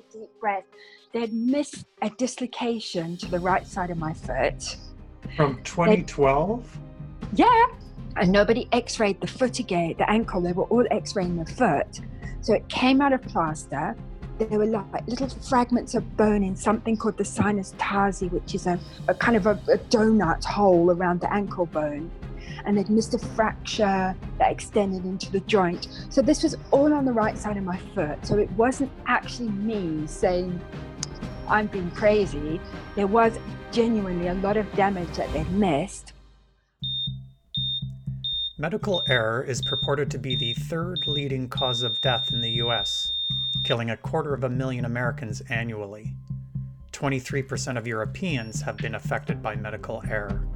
a deep breath. They'd missed a dislocation to the right side of my foot. From 2012? Yeah. And nobody x rayed the foot again, the ankle. They were all x raying the foot. So it came out of plaster. There were like little fragments of bone in something called the sinus tarsi, which is a, a kind of a, a donut hole around the ankle bone and they'd missed a fracture that extended into the joint. So this was all on the right side of my foot. So it wasn't actually me saying, I'm being crazy. There was genuinely a lot of damage that they'd missed. Medical error is purported to be the third leading cause of death in the US, killing a quarter of a million Americans annually. 23% of Europeans have been affected by medical error.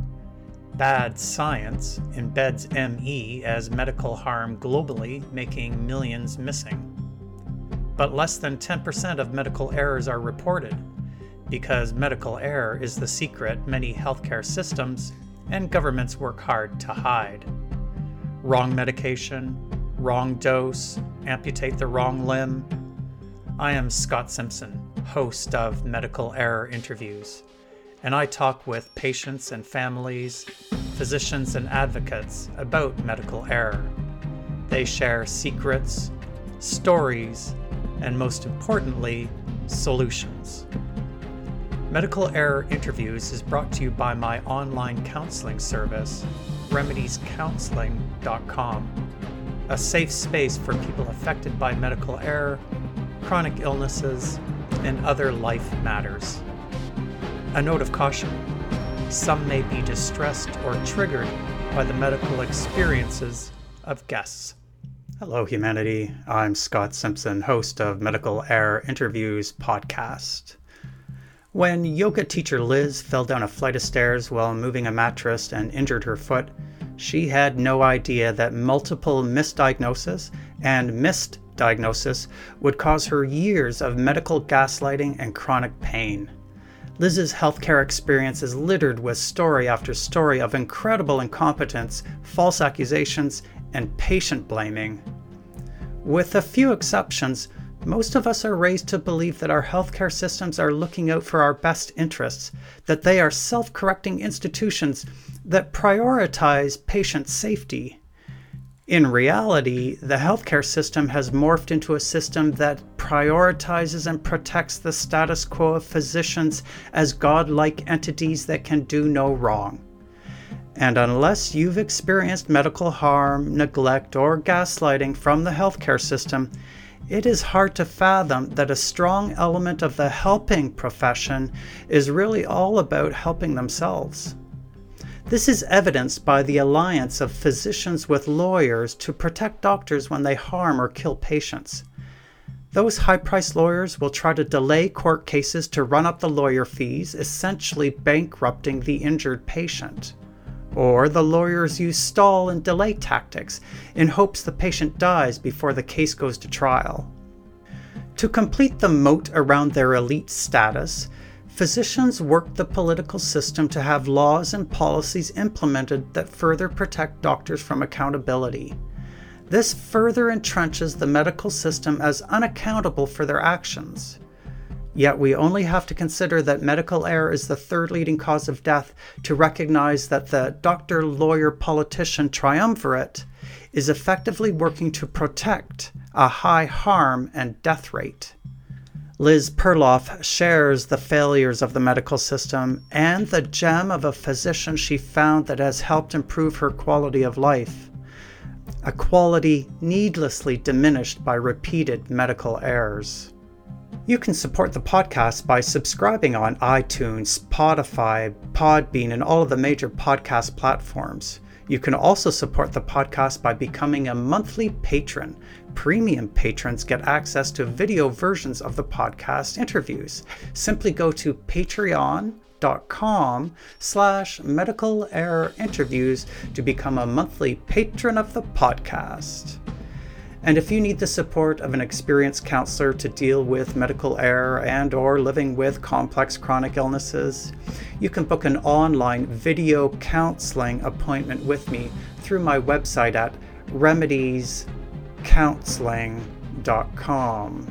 Bad science embeds ME as medical harm globally, making millions missing. But less than 10% of medical errors are reported, because medical error is the secret many healthcare systems and governments work hard to hide. Wrong medication, wrong dose, amputate the wrong limb. I am Scott Simpson, host of Medical Error Interviews and I talk with patients and families, physicians and advocates about medical error. They share secrets, stories, and most importantly, solutions. Medical Error Interviews is brought to you by my online counseling service, remediescounseling.com, a safe space for people affected by medical error, chronic illnesses, and other life matters. A note of caution some may be distressed or triggered by the medical experiences of guests. Hello, humanity. I'm Scott Simpson, host of Medical Error Interviews podcast. When yoga teacher Liz fell down a flight of stairs while moving a mattress and injured her foot, she had no idea that multiple misdiagnosis and missed diagnosis would cause her years of medical gaslighting and chronic pain. Liz's healthcare experience is littered with story after story of incredible incompetence, false accusations, and patient blaming. With a few exceptions, most of us are raised to believe that our healthcare systems are looking out for our best interests, that they are self correcting institutions that prioritize patient safety. In reality, the healthcare system has morphed into a system that prioritizes and protects the status quo of physicians as godlike entities that can do no wrong. And unless you've experienced medical harm, neglect, or gaslighting from the healthcare system, it is hard to fathom that a strong element of the helping profession is really all about helping themselves. This is evidenced by the alliance of physicians with lawyers to protect doctors when they harm or kill patients. Those high priced lawyers will try to delay court cases to run up the lawyer fees, essentially bankrupting the injured patient. Or the lawyers use stall and delay tactics in hopes the patient dies before the case goes to trial. To complete the moat around their elite status, Physicians work the political system to have laws and policies implemented that further protect doctors from accountability. This further entrenches the medical system as unaccountable for their actions. Yet we only have to consider that medical error is the third leading cause of death to recognize that the doctor, lawyer, politician triumvirate is effectively working to protect a high harm and death rate. Liz Perloff shares the failures of the medical system and the gem of a physician she found that has helped improve her quality of life. A quality needlessly diminished by repeated medical errors. You can support the podcast by subscribing on iTunes, Spotify, Podbean, and all of the major podcast platforms. You can also support the podcast by becoming a monthly patron. Premium patrons get access to video versions of the podcast interviews. Simply go to patreon.com slash medical error interviews to become a monthly patron of the podcast. And if you need the support of an experienced counselor to deal with medical error and or living with complex chronic illnesses, you can book an online video counseling appointment with me through my website at remediescounseling.com.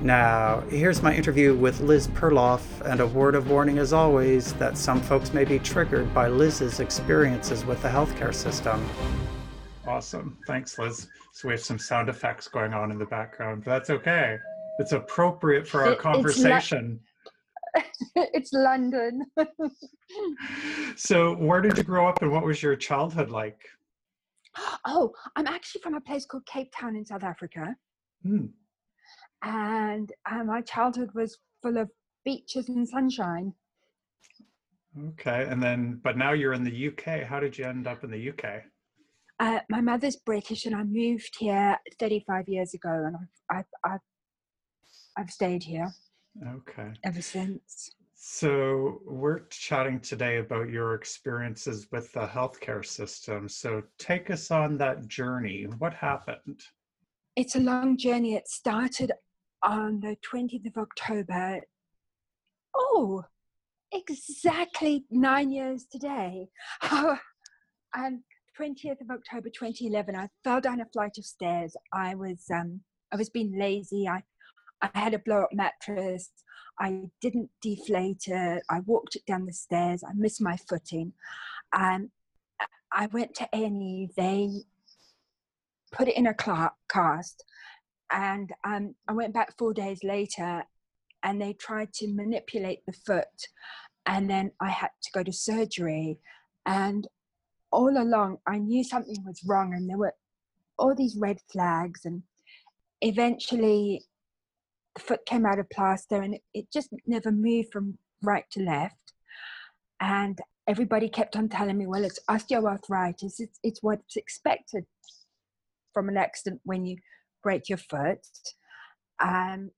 Now, here's my interview with Liz Perloff, and a word of warning as always that some folks may be triggered by Liz's experiences with the healthcare system. Awesome. Thanks, Liz. So we have some sound effects going on in the background, but that's okay. It's appropriate for our It- it's lo- conversation. it's London. so, where did you grow up and what was your childhood like? Oh, I'm actually from a place called Cape Town in South Africa. Hmm. And uh, my childhood was full of beaches and sunshine. Okay. And then, but now you're in the UK. How did you end up in the UK? Uh, my mother's British, and I moved here 35 years ago, and I've, I've, I've, I've stayed here Okay. ever since. So, we're chatting today about your experiences with the healthcare system. So, take us on that journey. What happened? It's a long journey. It started on the 20th of October. Oh, exactly nine years today. and 20th of October 2011, I fell down a flight of stairs. I was um, I was being lazy. I I had a blow up mattress. I didn't deflate it. I walked it down the stairs. I missed my footing. And I went to A&E. They put it in a cast. And um, I went back four days later and they tried to manipulate the foot. And then I had to go to surgery. And all along, I knew something was wrong. And there were all these red flags. And eventually, the foot came out of plaster and it, just never moved from right to left. And everybody kept on telling me, well, it's osteoarthritis, it's, it's what's expected from an accident when you break your foot. Um,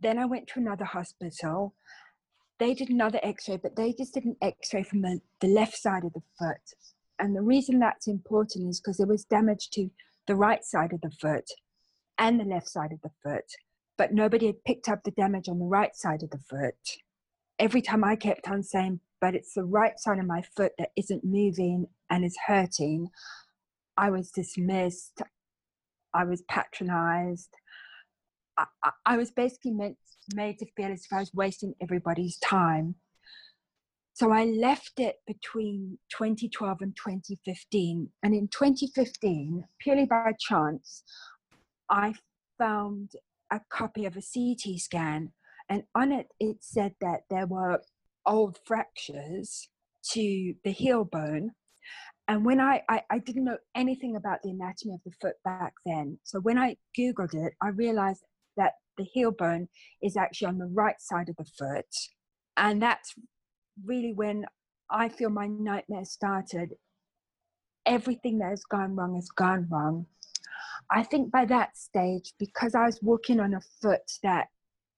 then I went to another hospital. They did another x ray, but they just did an x ray from the, the left side of the foot. And the reason that's important is because there was damage to the right side of the foot and the left side of the foot but nobody had picked up the damage on the right side of the foot. Every time I kept on saying, but it's the right side of my foot that isn't moving and is hurting, I was dismissed. I was patronized. I, I, I was basically meant, made to feel as if I was wasting everybody's time. So I left it between 2012 and 2015. And in 2015, purely by chance, I found a copy of a CT scan, and on it it said that there were old fractures to the heel bone. And when I, I, I didn't know anything about the anatomy of the foot back then, so when I Googled it, I realized that the heel bone is actually on the right side of the foot. And that's really when I feel my nightmare started. Everything that has gone wrong has gone wrong. I think by that stage, because I was walking on a foot that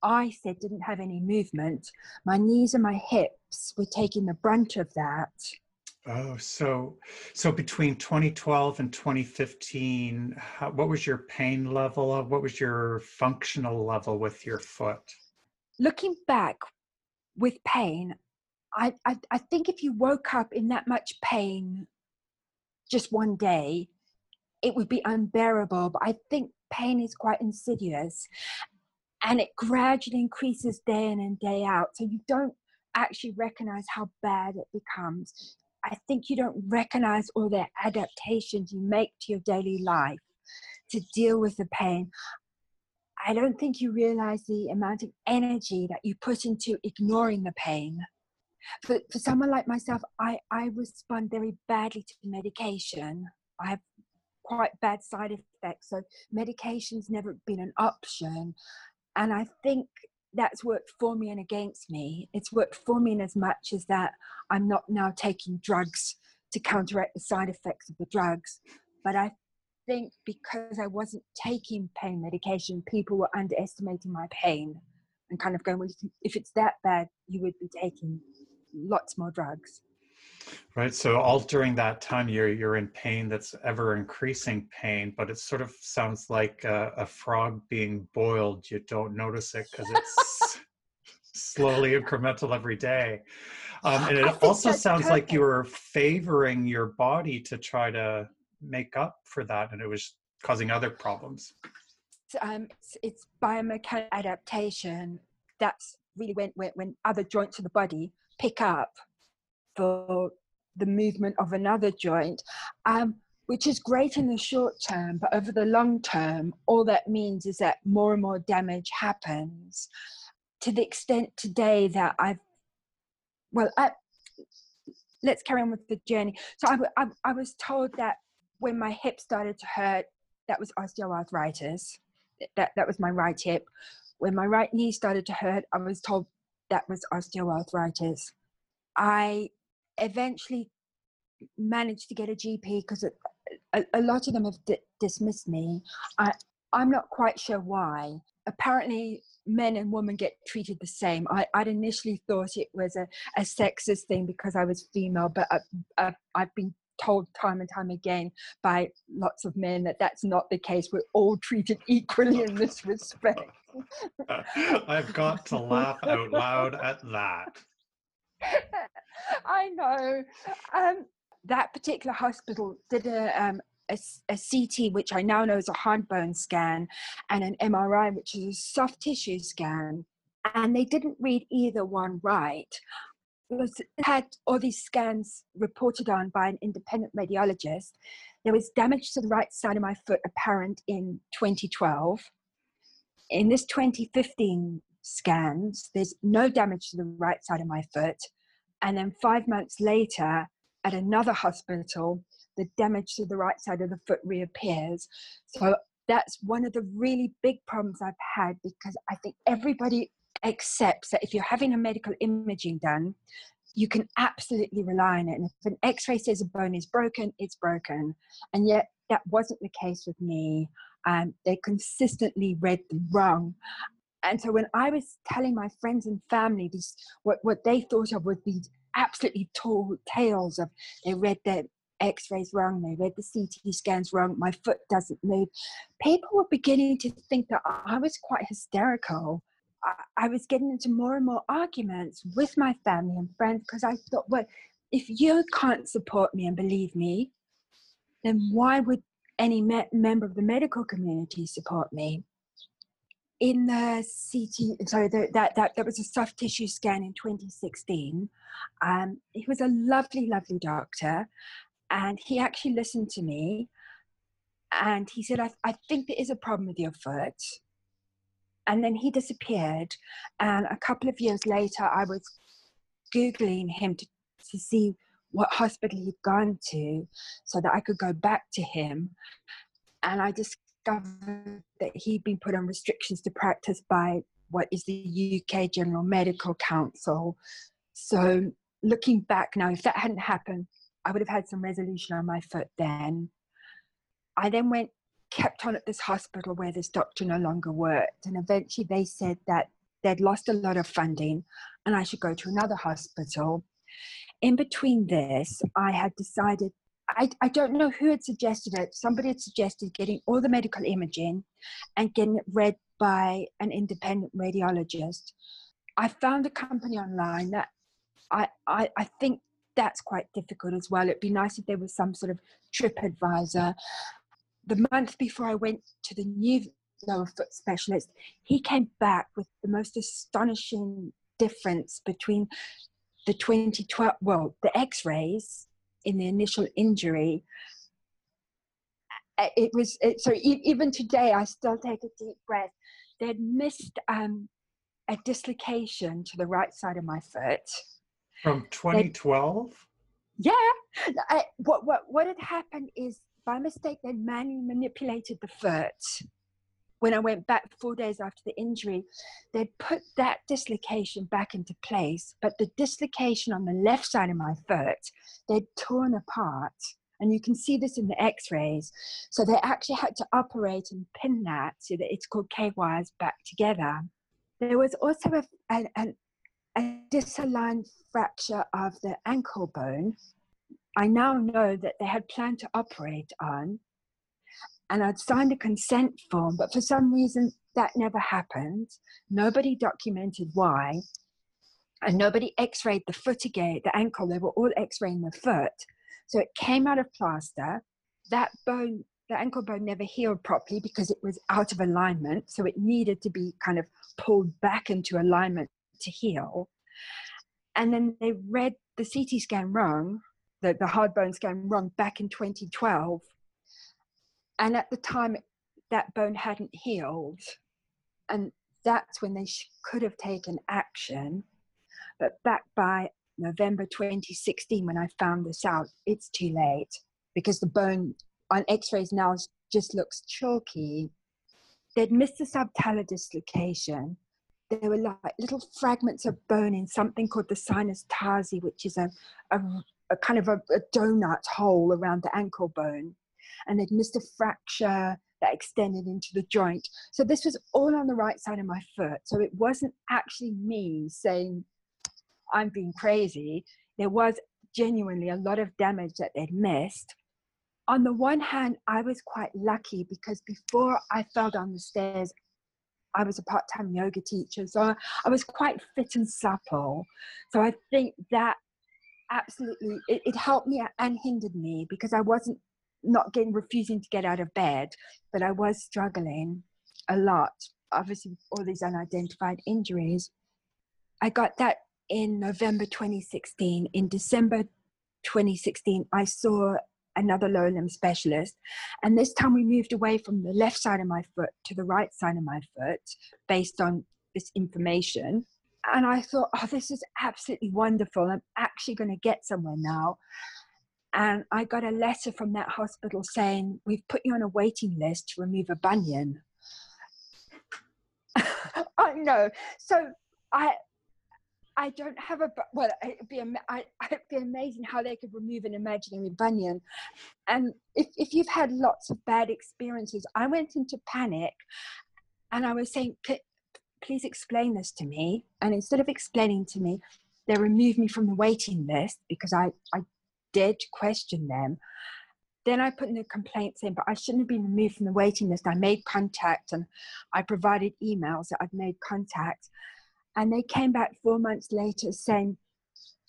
I said didn't have any movement, my knees and my hips were taking the brunt of that. Oh, so so between 2012 and 2015, how, what was your pain level? Of, what was your functional level with your foot? Looking back with pain, I, I, I think if you woke up in that much pain just one day, it would be unbearable. But I think pain is quite insidious and it gradually increases day in and day out. So you don't actually recognize how bad it becomes. I think you don't recognize all the adaptations you make to your daily life to deal with the pain. I don't think you realize the amount of energy that you put into ignoring the pain. For, for someone like myself, I, I respond very badly to medication. I have quite bad side effects. So medication's never been an option. And I think that's worked for me and against me. It's worked for me in as much as that I'm not now taking drugs to counteract the side effects of the drugs. But I think because I wasn't taking pain medication, people were underestimating my pain and kind of going, well, if it's that bad, you would be taking lots more drugs. Right. So all during that time, you're you're in pain that's ever increasing pain, but it sort of sounds like a, a frog being boiled. You don't notice it because it's slowly incremental every day. Um, and it also sounds like you were favoring your body to try to make up for that, and it was causing other problems. um, it's, it's biomechanical adaptation. That's really when, when, when other joints of the body pick up for the movement of another joint, um, which is great in the short term, but over the long term, all that means is that more and more damage happens to the extent today that I've, well, I, let's carry on with the journey. So I, I, I was told that when my hip started to hurt, that was osteoarthritis. That, that was my right hip. When my right knee started to hurt, I was told that was osteoarthritis. I eventually managed to get a GP because a, a, lot of them have d- dismissed me. I, I'm not quite sure why. Apparently, men and women get treated the same. I, would initially thought it was a, a sexist thing because I was female, but I, I, I've been told time and time again by lots of men that that's not the case. We're all treated equally in this respect. I've got to laugh out loud at that. I know. Um, that particular hospital did a, um, a, a, CT, which I now know is a hard bone scan, and an MRI, which is a soft tissue scan. And they didn't read either one right. Was had all these scans reported on by an independent radiologist. There was damage to the right side of my foot apparent in 2012. In this 2015 scans, there's no damage to the right side of my foot. And then five months later, at another hospital, the damage to the right side of the foot reappears. So that's one of the really big problems I've had because I think everybody accepts that if you're having a medical imaging done, you can absolutely rely on it. And if an x ray says a bone is broken, it's broken. And yet that wasn't the case with me. Um, they consistently read the wrong. And so when I was telling my friends and family this, what, what they thought of would be absolutely tall tales of they read their x-rays wrong they read the ct scans wrong my foot doesn't move people were beginning to think that i was quite hysterical. I, I was getting into more and more arguments with my family and friends because i thought well if you can't support me and believe me then why would any me- member of the medical community support me in the CT, sorry, the, that, that, that was a soft tissue scan in 2016. Um, he was a lovely, lovely doctor, and he actually listened to me. And he said, I, I think there is a problem with your foot. And then he disappeared. And a couple of years later, I was Googling him to, to see what hospital he'd gone to so that I could go back to him. And I just discovered that he'd been put on restrictions to practice by what is the UK General Medical Council. So, looking back now, if that hadn't happened, I would have had some resolution on my foot then. I then went, kept on at this hospital where this doctor no longer worked, and eventually they said that they'd lost a lot of funding and I should go to another hospital. In between this, I had decided I, I don't know who had suggested it. Somebody had suggested getting all the medical imaging and getting it read by an independent radiologist. I found a company online that I, I, I think that's quite difficult as well. It'd be nice if there was some sort of trip advisor. The month before I went to the new lower foot specialist, he came back with the most astonishing difference between the 2012, well, the x rays in the initial injury it was it, so even today i still take a deep breath. They'd missed um, a dislocation to the right side of my foot. From 2012 yeah. I, what, what what had happened is by mistake they'd manually manipulated the foot when I went back four days after the injury, they'd put that dislocation back into place, but the dislocation on the left side of my foot, they'd torn apart. And you can see this in the x rays. So they actually had to operate and pin that so that it's called K wires back together. There was also a, a, a disaligned fracture of the ankle bone. I now know that they had planned to operate on, and I'd signed a consent form, but for some reason that never happened. Nobody documented why, and nobody x rayed the foot again, the ankle. They were all x raying the foot. So it came out of plaster. That bone the ankle bone never healed properly because it was out of alignment. So it needed to be kind of pulled back into alignment to heal. And then they read the CT scan wrong, the, the hard bone scan wrong back in 2012. And at the time, that bone hadn't healed. And that's when they sh- could have taken action. But back by November 2016, when I found this out, it's too late because the bone on x-rays now just looks chalky. They'd missed the subtalar dislocation. There were like little fragments of bone in something called the sinus tarsi, which is a, a, a kind of a, a donut hole around the ankle bone. And they'd missed a fracture that extended into the joint. So this was all on the right side of my foot. So it wasn't actually me saying I'm being crazy. There was genuinely a lot of damage that they'd missed on the one hand, I was quite lucky because before I fell down the stairs, I was a part time yoga teacher. So I was quite fit and supple. So I think that absolutely it, it helped me and hindered me because I wasn't not getting refusing to get out of bed, but I was struggling a lot. Obviously, with all these unidentified injuries. I got that in November 2016. In December 2016, I saw another lower limb specialist. And this time we moved away from the left side of my foot to the right side of my foot based on this information. And I thought, oh, this is absolutely wonderful. I'm actually going to get somewhere now. And I got a letter from that hospital saying, We've put you on a waiting list to remove a bunion. I know. So I I don't have a well. It'd be it'd be amazing how they could remove an imaginary bunion. And if if you've had lots of bad experiences, I went into panic, and I was saying, "Please explain this to me." And instead of explaining to me, they removed me from the waiting list because I I to question them. Then I put in a complaint saying, but I shouldn't have been removed from the waiting list. I made contact and I provided emails that I'd made contact. And they came back four months later saying,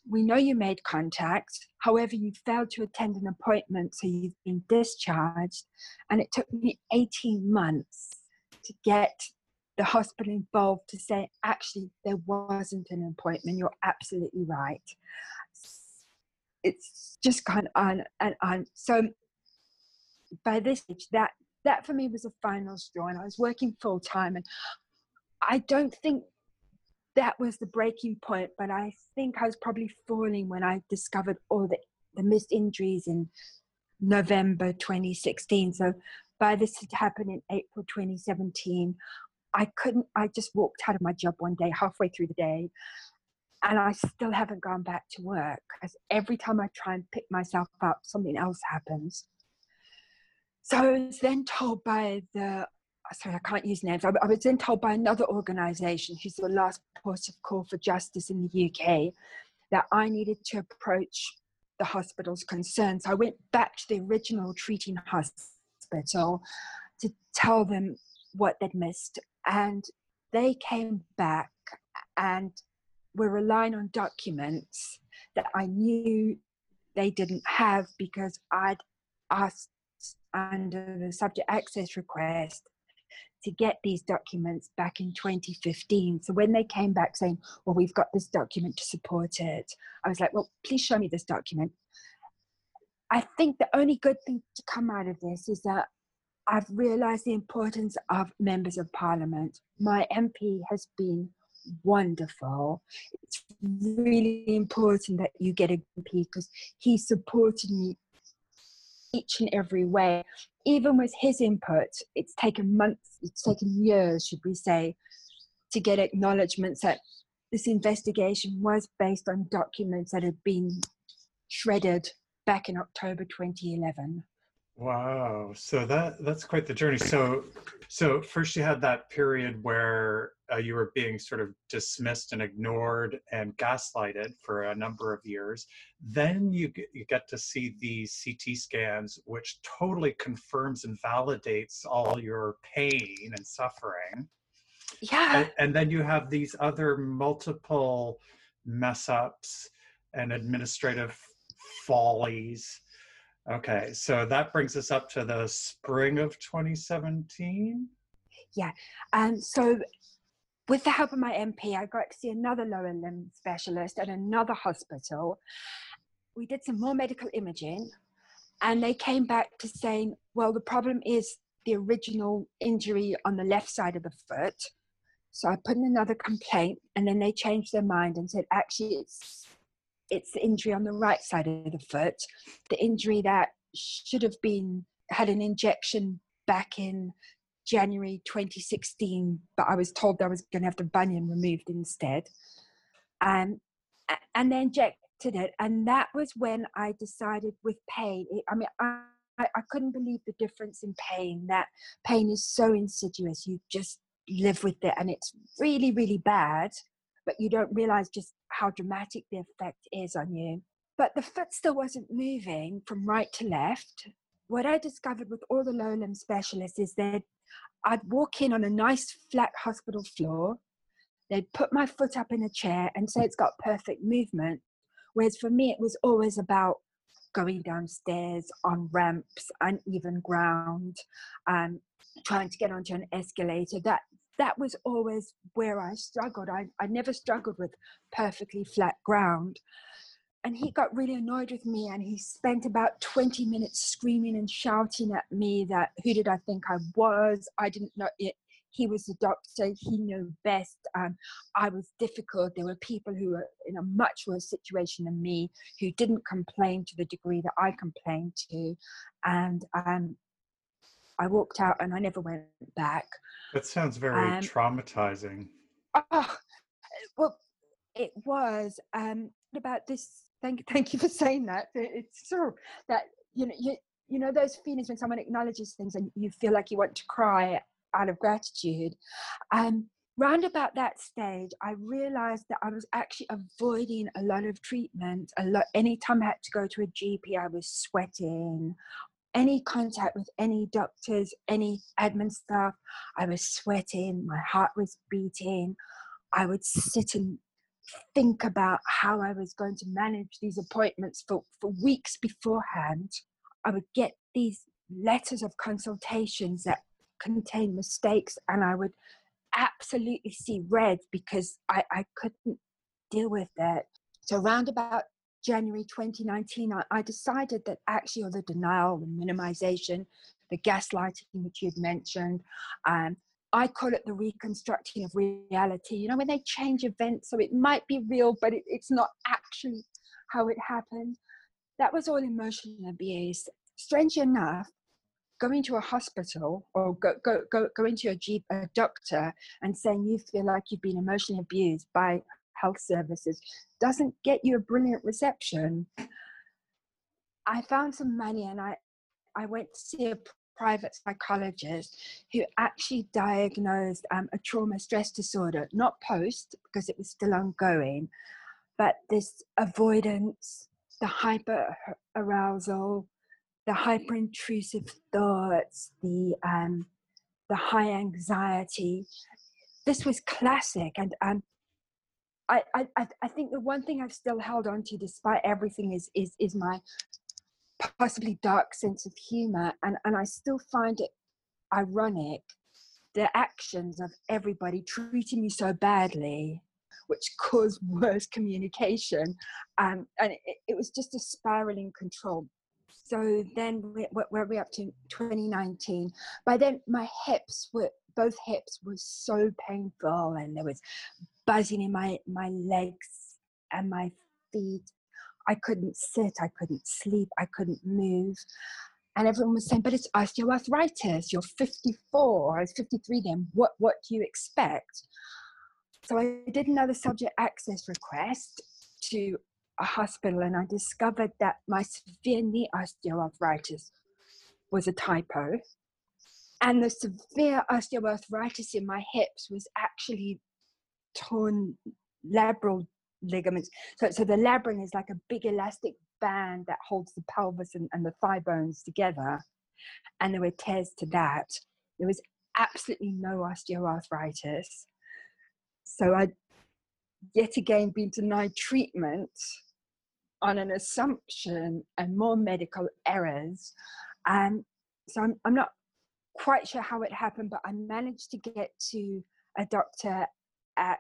We know you made contact. However, you failed to attend an appointment, so you've been discharged. And it took me 18 months to get the hospital involved to say, actually, there wasn't an appointment. You're absolutely right. It's just of on and on. So by this that that for me was a final straw, and I was working full time, and I don't think that was the breaking point. But I think I was probably falling when I discovered all the, the missed injuries in November 2016. So by this had happened in April 2017. I couldn't, I just walked out of my job one day, halfway through the day, and I still haven't gone back to work because every time I try and pick myself up, something else happens. So I was then told by the sorry, I can't use names. I, was then told by another organisation, who's the last port of call for justice in the UK, that I needed to approach the hospital's concerns. So I went back to the original treating hospital to tell them what they'd missed. And they came back and were relying on documents that I knew they didn't have because I'd asked under the subject access request to get these documents back in 2015. So when they came back saying, Well, we've got this document to support it, I was like, Well, please show me this document. I think the only good thing to come out of this is that I've realized the importance of members of parliament. My MP has been wonderful. It's really important that you get a MP because he supported me each and every way. Even with his input, it's taken months, it's taken years, should we say, to get acknowledgements that this investigation was based on documents that had been shredded back in October 2011. Wow. So that that's quite the journey. So so first you had that period where uh, you were being sort of dismissed and ignored and gaslighted for a number of years. Then you get, you get to see these CT scans which totally confirms and validates all your pain and suffering. Yeah. And, and then you have these other multiple mess ups and administrative follies Okay, so that brings us up to the spring of 2017. Yeah, And Um, so, with the help of my MP, I got to see another lower limb specialist at another hospital. We did some more medical imaging, and they came back to saying, well, the problem is the original injury on the left side of the foot. So I put in another complaint, and then they changed their mind and said, actually, it's it's the injury on the right side of the foot, the injury that should have been had an injection back in January 2016, but I was told I was going to have the bunion removed instead. Um, and they injected it. And that was when I decided with pain, I mean, I I couldn't believe the difference in pain. That pain is so insidious. You just live with it and it's really, really bad, but you don't realize just how dramatic the effect is on you. But the foot still wasn't moving from right to left. What I discovered with all the low limb specialists is that I'd walk in on a nice flat hospital floor. They'd put my foot up in a chair and say it's got perfect movement. Whereas for me, it was always about going downstairs on ramps, uneven ground, um, trying to get onto an escalator. That that was always where I struggled. I, I never struggled with perfectly flat ground. And he got really annoyed with me and he spent about 20 minutes screaming and shouting at me that who did I think I was? I didn't know it. He was the doctor, he knew best. Um, I was difficult. There were people who were in a much worse situation than me who didn't complain to the degree that I complained to. And um, I walked out and I never went back. That sounds very Um, traumatizing. Oh, well, it was um, about this. Thank, thank you for saying that. It's true that you know you you know those feelings when someone acknowledges things and you feel like you want to cry out of gratitude. Um, round about that stage, I realized that I was actually avoiding a lot of treatment. A lot. Anytime I had to go to a GP, I was sweating. Any contact with any doctors, any admin staff, I was sweating. My heart was beating. I would sit and think about how I was going to manage these appointments for, for weeks beforehand. I would get these letters of consultations that contain mistakes, and I would absolutely see red because I, I couldn't deal with it. So, around about January 2019, I, I decided that actually, all the denial, the minimization, the gaslighting, which you'd mentioned, um, I call it the reconstructing of reality. You know, when they change events, so it might be real, but it, it's not actually how it happened. That was all emotional abuse. Strangely enough, going to a hospital or go, go, go, going to a, G, a doctor and saying you feel like you've been emotionally abused by health services doesn't get you a brilliant reception. I found some money and I, I went to see a private psychologist who actually diagnosed um, a trauma stress disorder, not post because it was still ongoing, but this avoidance, the hyper arousal, the hyper intrusive thoughts, the um, the high anxiety. This was classic, and um, I, I I think the one thing I've still held on to, despite everything, is is is my possibly dark sense of humor, and and I still find it ironic the actions of everybody treating me so badly which caused worse communication um, and it, it was just a spiraling control. So then we, where are we up to? 2019 by then my hips were both hips were so painful and there was buzzing in my my legs and my feet. I couldn't sit i couldn't sleep i couldn't move. And everyone was saying but it's osteoarthritis. You're 54 i was 53 then. What what do you expect? So i did another subject access request to a hospital and I discovered that my severe knee osteoarthritis was a typo. And the severe osteoarthritis in my hips was actually torn labral ligaments. So, so the labrum is like a big elastic band that holds the pelvis and, and the thigh bones together. And there were tears to that. There was absolutely no osteoarthritis. So I yet again been denied treatment on an assumption and more medical errors. And so I'm, I'm not quite sure how it happened, but I managed to get to a doctor at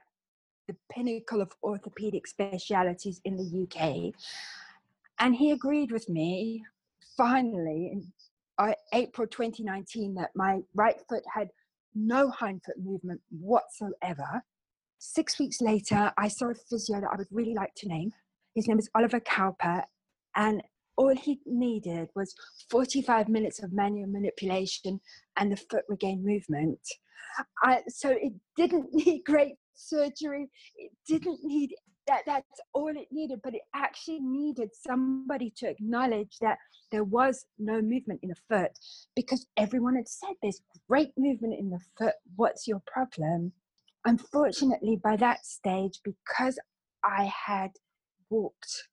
the pinnacle of orthopedic specialities in the UK. And he agreed with me finally in uh, April 2019 that my right foot had no hind foot movement whatsoever. Six weeks later, I saw a physio that I would really like to name. His name is Oliver Cowper, and all he needed was 45 minutes of manual manipulation and the foot regained movement. I, so it didn't need great surgery. It didn't need that. That's all it needed, but it actually needed somebody to acknowledge that there was no movement in the foot because everyone had said there's great movement in the foot. What's your problem? Unfortunately, by that stage, because I had walked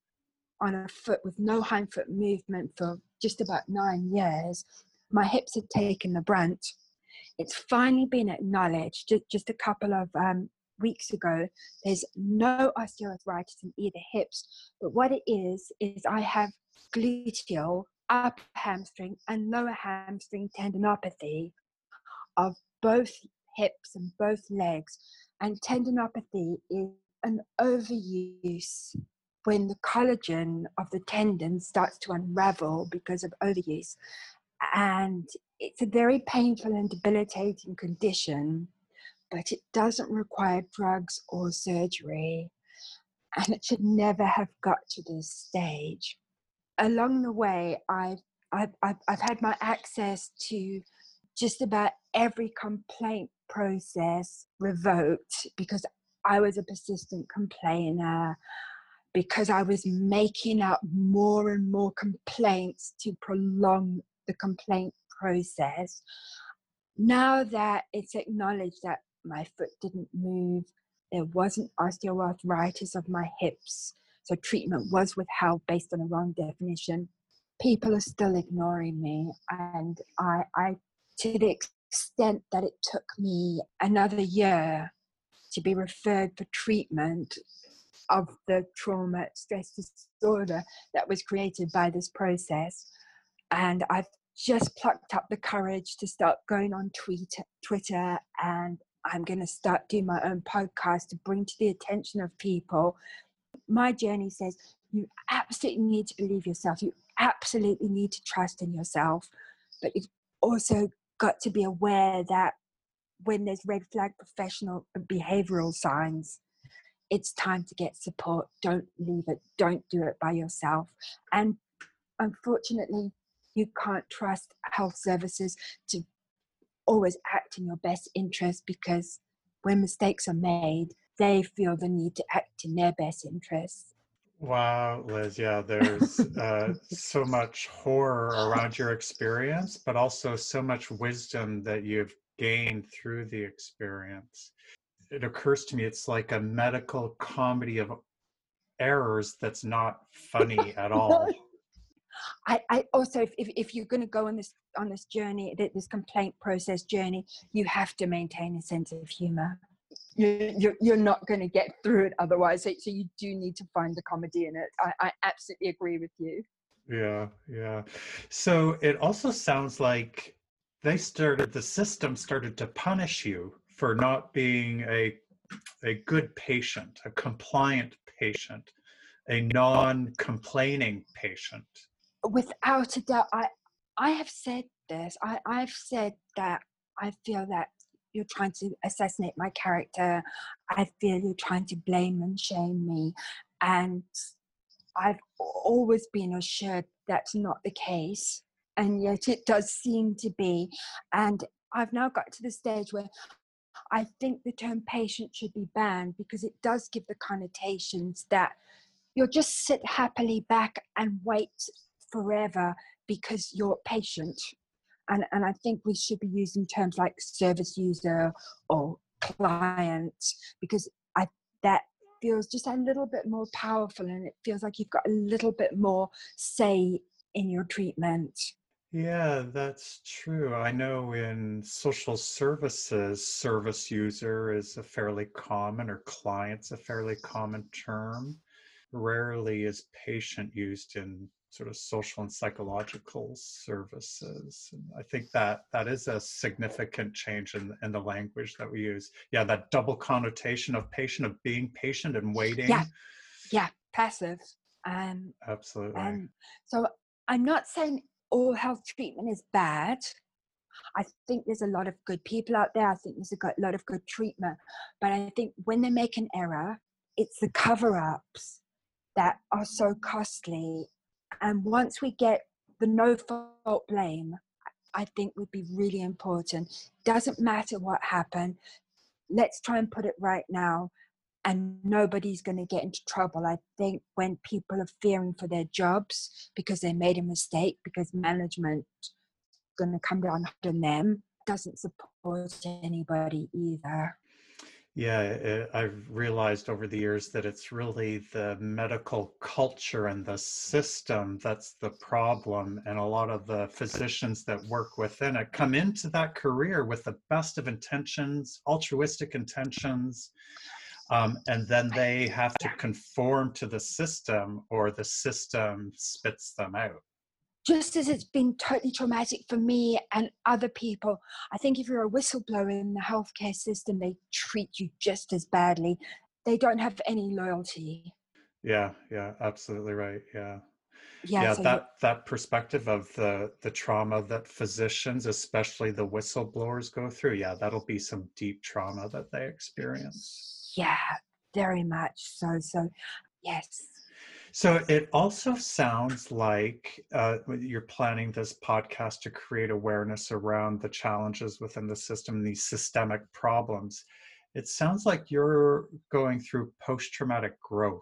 on a foot with no hind foot movement for just about nine years, my hips had taken the brunt. It's finally been acknowledged just, just a couple of um, weeks ago. There's no osteoarthritis in either hips, but what it is, is I have gluteal, upper hamstring, and lower hamstring tendinopathy of both hips and both legs. And tendinopathy is an overuse when the collagen of the tendon starts to unravel because of overuse. And it's a very painful and debilitating condition, but it doesn't require drugs or surgery. And it should never have got to this stage. Along the way, I've, I've, I've, I've had my access to just about every complaint process revoked because I was a persistent complainer because I was making up more and more complaints to prolong the complaint process. Now that it's acknowledged that my foot didn't move, there wasn't osteoarthritis of my hips, so treatment was withheld based on a wrong definition. People are still ignoring me, and I, I to the extent that it took me another year to be referred for treatment of the trauma stress disorder that was created by this process. And I've just plucked up the courage to start going on tweet, Twitter and I'm going to start doing my own podcast to bring to the attention of people. My journey says you absolutely need to believe yourself. You absolutely need to trust in yourself. But you've also got to be aware that when there's red flag professional behavioral signs, it's time to get support. Don't leave it. Don't do it by yourself. And unfortunately, you can't trust health services to always act in your best interest because when mistakes are made, they feel the need to act in their best interest. Wow, Liz, yeah, there's uh, so much horror around your experience, but also so much wisdom that you've gained through the experience it occurs to me it's like a medical comedy of errors that's not funny at all. I, I also, if, if, if you're going to go on this on this journey, this complaint process journey, you have to maintain a sense of humor. You, you're, you're not going to get through it otherwise. So, so you do need to find the comedy in it. I, I absolutely agree with you. Yeah, yeah. So it also sounds like they started, the system started to punish you for not being a a good patient, a compliant patient, a non-complaining patient. Without a doubt, I I have said this. I, I've said that I feel that you're trying to assassinate my character. I feel you're trying to blame and shame me. And I've always been assured that's not the case. And yet it does seem to be. And I've now got to the stage where I think the term patient should be banned because it does give the connotations that you'll just sit happily back and wait forever because you're patient. And, and I think we should be using terms like service user or client because I, that feels just a little bit more powerful and it feels like you've got a little bit more say in your treatment. Yeah, that's true. I know in social services, service user is a fairly common, or client's a fairly common term. rarely is patient used in sort of social and psychological services. And I think that that is a significant change in, in the language that we use. Yeah, that double connotation of patient, of being patient and waiting. Yeah, yeah, passive. Um, Absolutely. And so I'm not saying all health treatment is bad. I think there's a lot of good people out there. I think there's a lot of good treatment. But I think when they make an error, it's the cover ups that are so costly. And once we get the no fault blame, I think would be really important. Doesn't matter what happened. Let's try and put it right now. And nobody's going to get into trouble. I think when people are fearing for their jobs because they made a mistake, because management going to come down on them doesn't support anybody either. Yeah, I've realized over the years that it's really the medical culture and the system that's the problem. And a lot of the physicians that work within it come into that career with the best of intentions, altruistic intentions. Um, and then they have to conform to the system or the system spits them out just as it's been totally traumatic for me and other people, I think if you're a whistleblower in the healthcare system, they treat you just as badly. They don't have any loyalty. Yeah, yeah, absolutely right. Yeah. Yeah, yeah so that that perspective of the the trauma that physicians especially the whistleblowers go through yeah that'll be some deep trauma that they experience yeah very much so so yes so it also sounds like uh, you're planning this podcast to create awareness around the challenges within the system, these systemic problems. It sounds like you're going through post traumatic growth.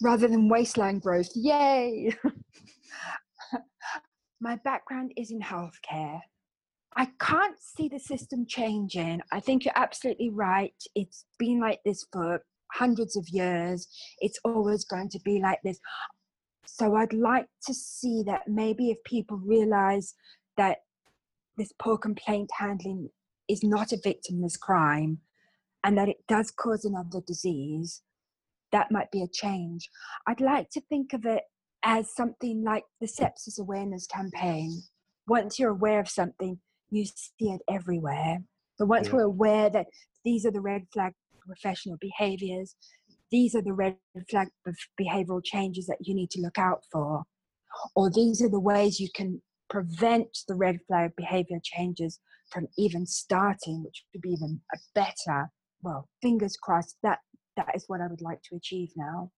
Rather than wasteland growth. Yay! My background is in healthcare. I can't see the system changing. I think you're absolutely right. It's been like this for hundreds of years. It's always going to be like this. So I'd like to see that maybe if people realize that this poor complaint handling is not a victimless crime and that it does cause another disease, that might be a change. I'd like to think of it as something like the sepsis awareness campaign. Once you're aware of something, you see it everywhere. So once yeah. we're aware that these are the red flag professional behaviors. These are the red flag behavioral changes that you need to look out for. Or these are the ways you can prevent the red flag behavior changes from even starting, which would be even a better, well, fingers crossed, that that is what I would like to achieve now.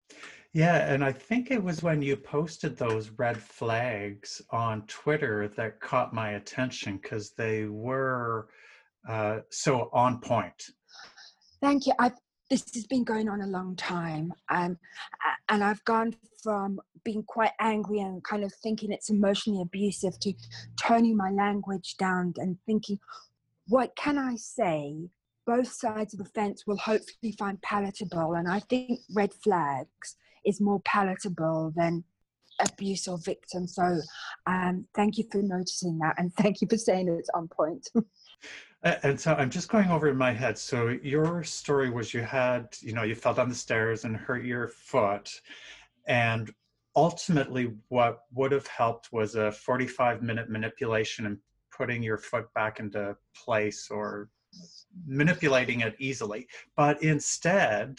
Yeah, and I think it was when you posted those red flags on Twitter that caught my attention because they were uh, so on point. Thank you. I've, this has been going on a long time, um, and I've gone from being quite angry and kind of thinking it's emotionally abusive to toning my language down and thinking, what can I say? Both sides of the fence will hopefully find palatable, and I think red flags is more palatable than abuse or victim. So, um, thank you for noticing that, and thank you for saying it's on point. And so I'm just going over in my head. So your story was you had, you know, you fell down the stairs and hurt your foot. And ultimately, what would have helped was a 45 minute manipulation and putting your foot back into place or manipulating it easily. But instead,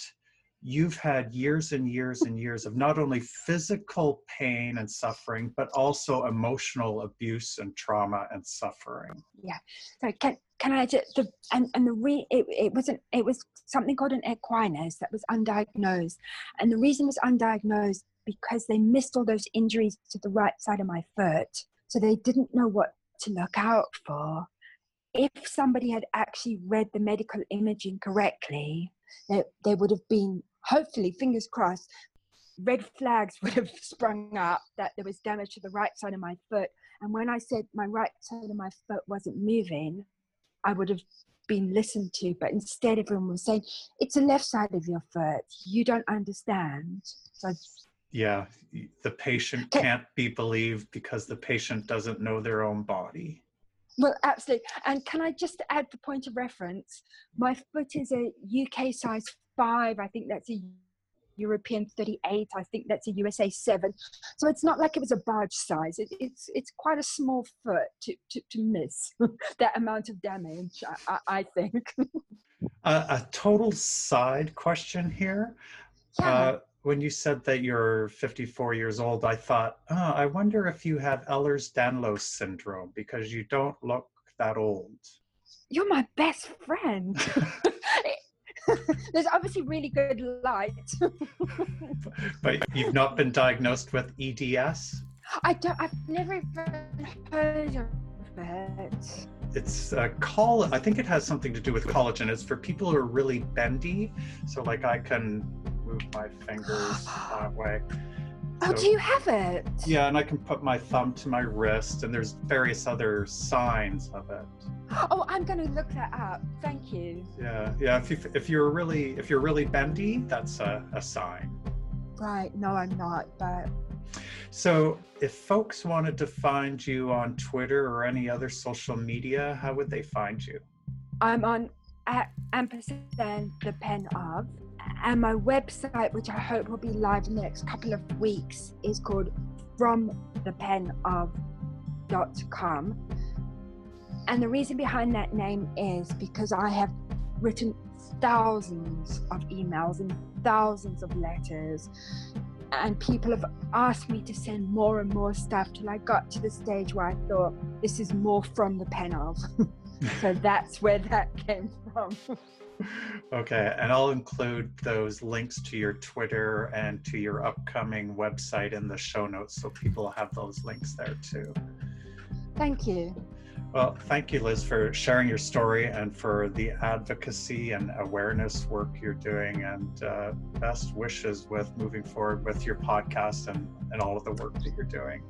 you've had years and years and years of not only physical pain and suffering, but also emotional abuse and trauma and suffering. Yeah. So can can I just the and and the re it, it wasn't it was something called an equinus that was undiagnosed, and the reason was undiagnosed because they missed all those injuries to the right side of my foot, so they didn't know what to look out for. If somebody had actually read the medical imaging correctly, there, they would have been hopefully fingers crossed red flags would have sprung up that there was damage to the right side of my foot. And when i said my right side of my foot wasn't moving i would have been listened to. But instead everyone was saying it's the left side of your foot. You don't understand. So yeah the patient can't be believed because the patient doesn't know their own body well, absolutely. And can I just add the point of reference? My foot is a UK size five. I think that's a European 38. I think that's a USA 7. So it's not like it was a barge size. It, it's it's quite a small foot to, to, to miss that amount of damage, I, I, I think. Uh, a total side question here. Yeah. Uh, when you said that you're 54 years old, I thought, oh, I wonder if you have Ehlers-Danlos syndrome because you don't look that old. You're my best friend. There's obviously really good light. but you've not been diagnosed with EDS? I don't. I've never even heard of it. It's uh, a call. I think it has something to do with collagen. It's for people who are really bendy. So, like, I can move my fingers that way. Oh, do you have it? Yeah, and I can put my thumb to my wrist, and there's various other signs of it. Oh, I'm going to look that up. Thank you. Yeah, yeah. If you if you're really if you're really bendy, that's a, a sign. Right. No, I'm not. But So, if folks wanted to find you on Twitter or any other social media, how would they find you? I'm on at ampersand the pen of, and my website, which I hope will be live in the next couple of weeks, is called from the pen of dot com. And the reason behind that name is because I have written thousands of emails and thousands of letters. And people have asked me to send more and more stuff till I got to the stage where I thought this is more from the pen of. so that's where that came from. Okay, and I'll include those links to your Twitter and to your upcoming website in the show notes so people have those links there too. Thank you. Well, thank you, Liz, for sharing your story and for the advocacy and awareness work you're doing. And uh, best wishes with moving forward with your podcast and, and all of the work that you're doing.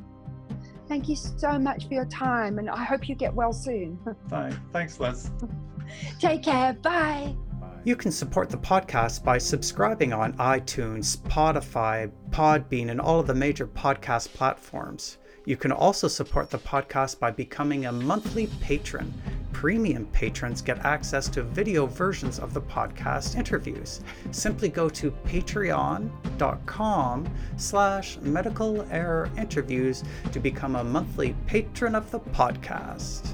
Thank you so much for your time, and I hope you get well soon. Bye. Thanks, Liz. Take care. Bye. Bye. You can support the podcast by subscribing on iTunes, Spotify, Podbean, and all of the major podcast platforms. You can also support the podcast by becoming a monthly patron. Premium patrons get access to video versions of the podcast interviews. Simply go to patreon.com slash medical error interviews to become a monthly patron of the podcast.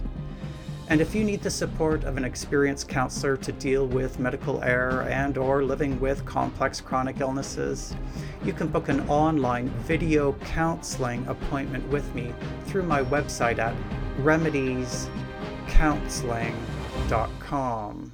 And if you need the support of an experienced counselor to deal with medical error and or living with complex chronic illnesses, you can book an online video counseling appointment with me through my website at remediescounseling.com.